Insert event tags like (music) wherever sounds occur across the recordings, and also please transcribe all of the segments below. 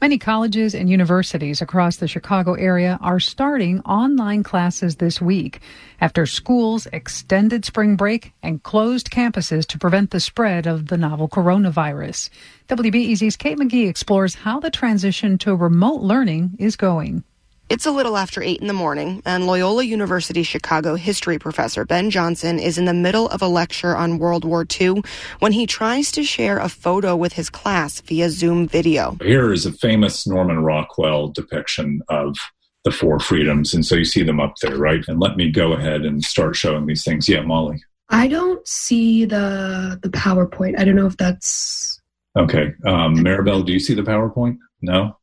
Many colleges and universities across the Chicago area are starting online classes this week after schools extended spring break and closed campuses to prevent the spread of the novel coronavirus. WBEZ's Kate McGee explores how the transition to remote learning is going. It's a little after 8 in the morning, and Loyola University Chicago history professor Ben Johnson is in the middle of a lecture on World War II when he tries to share a photo with his class via Zoom video. Here is a famous Norman Rockwell depiction of the four freedoms. And so you see them up there, right? And let me go ahead and start showing these things. Yeah, Molly. I don't see the the PowerPoint. I don't know if that's okay. Um, Maribel, do you see the PowerPoint? No.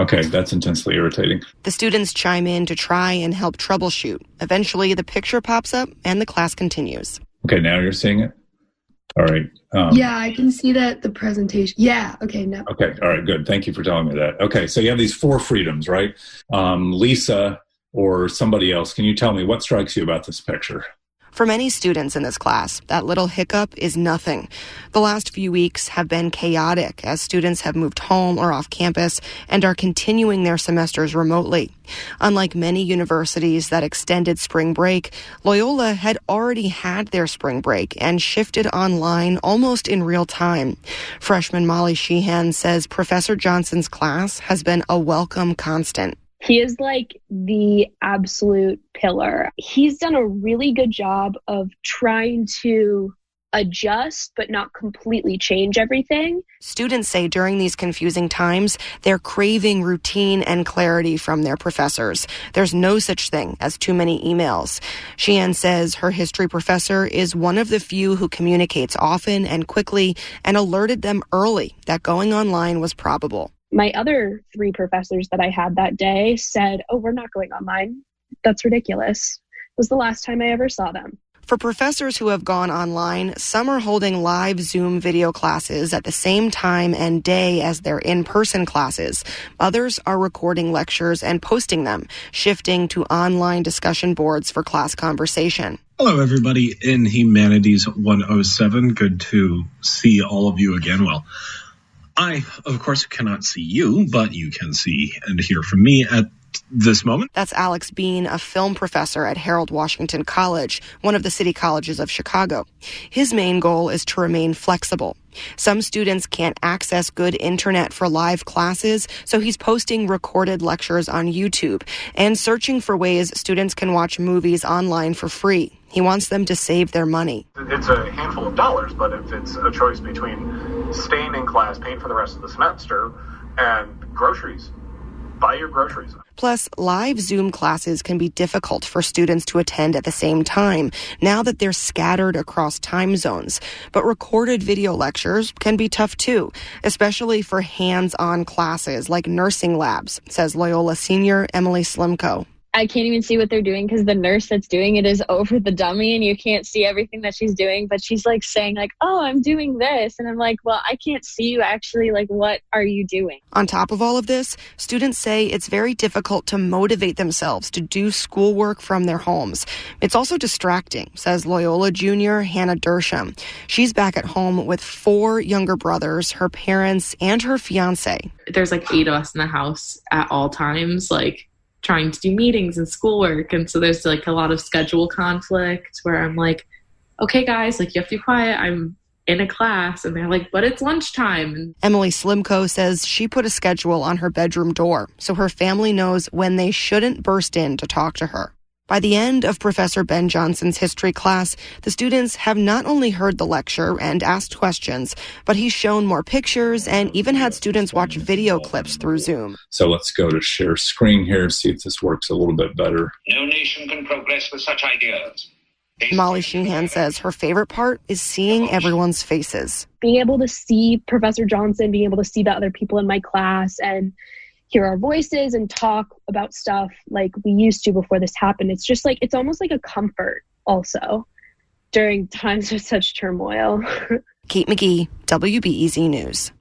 Okay, that's intensely irritating. The students chime in to try and help troubleshoot. Eventually, the picture pops up and the class continues. Okay, now you're seeing it? All right. Um, yeah, I can see that the presentation. Yeah, okay, now. Okay, all right, good. Thank you for telling me that. Okay, so you have these four freedoms, right? Um, Lisa or somebody else, can you tell me what strikes you about this picture? For many students in this class, that little hiccup is nothing. The last few weeks have been chaotic as students have moved home or off campus and are continuing their semesters remotely. Unlike many universities that extended spring break, Loyola had already had their spring break and shifted online almost in real time. Freshman Molly Sheehan says Professor Johnson's class has been a welcome constant. He is like the absolute pillar. He's done a really good job of trying to adjust but not completely change everything. Students say during these confusing times, they're craving routine and clarity from their professors. There's no such thing as too many emails. Sheehan says her history professor is one of the few who communicates often and quickly and alerted them early that going online was probable my other three professors that I had that day said, Oh, we're not going online. That's ridiculous. It was the last time I ever saw them. For professors who have gone online, some are holding live Zoom video classes at the same time and day as their in person classes. Others are recording lectures and posting them, shifting to online discussion boards for class conversation. Hello, everybody in Humanities 107. Good to see all of you again. Well, I, of course, cannot see you, but you can see and hear from me at this moment. That's Alex Bean, a film professor at Harold Washington College, one of the city colleges of Chicago. His main goal is to remain flexible. Some students can't access good internet for live classes, so he's posting recorded lectures on YouTube and searching for ways students can watch movies online for free. He wants them to save their money. It's a handful of dollars, but if it's a choice between staying in class, paying for the rest of the semester, and groceries, buy your groceries. Plus, live Zoom classes can be difficult for students to attend at the same time now that they're scattered across time zones. But recorded video lectures can be tough too, especially for hands on classes like nursing labs, says Loyola senior Emily Slimko. I can't even see what they're doing because the nurse that's doing it is (laughs) over the dummy and you can't see everything that she's doing. But she's like saying like, "Oh, I'm doing this," and I'm like, "Well, I can't see you actually. Like, what are you doing?" On top of all of this, students say it's very difficult to motivate themselves to do schoolwork from their homes. It's also distracting, says Loyola Junior Hannah Dersham. She's back at home with four younger brothers, her parents, and her fiance. There's like eight of us in the house at all times. Like trying to do meetings and schoolwork. And so there's like a lot of schedule conflict where I'm like, okay, guys, like you have to be quiet. I'm in a class and they're like, but it's lunchtime. Emily Slimko says she put a schedule on her bedroom door so her family knows when they shouldn't burst in to talk to her. By the end of Professor Ben Johnson's history class, the students have not only heard the lecture and asked questions, but he's shown more pictures and even had students watch video clips through Zoom. So let's go to share screen here, see if this works a little bit better. No nation can progress with such ideas. Molly Sheehan says her favorite part is seeing everyone's faces. Being able to see Professor Johnson, being able to see the other people in my class, and hear our voices and talk about stuff like we used to before this happened. It's just like, it's almost like a comfort also during times (laughs) of such turmoil. Kate McGee, WBEZ News.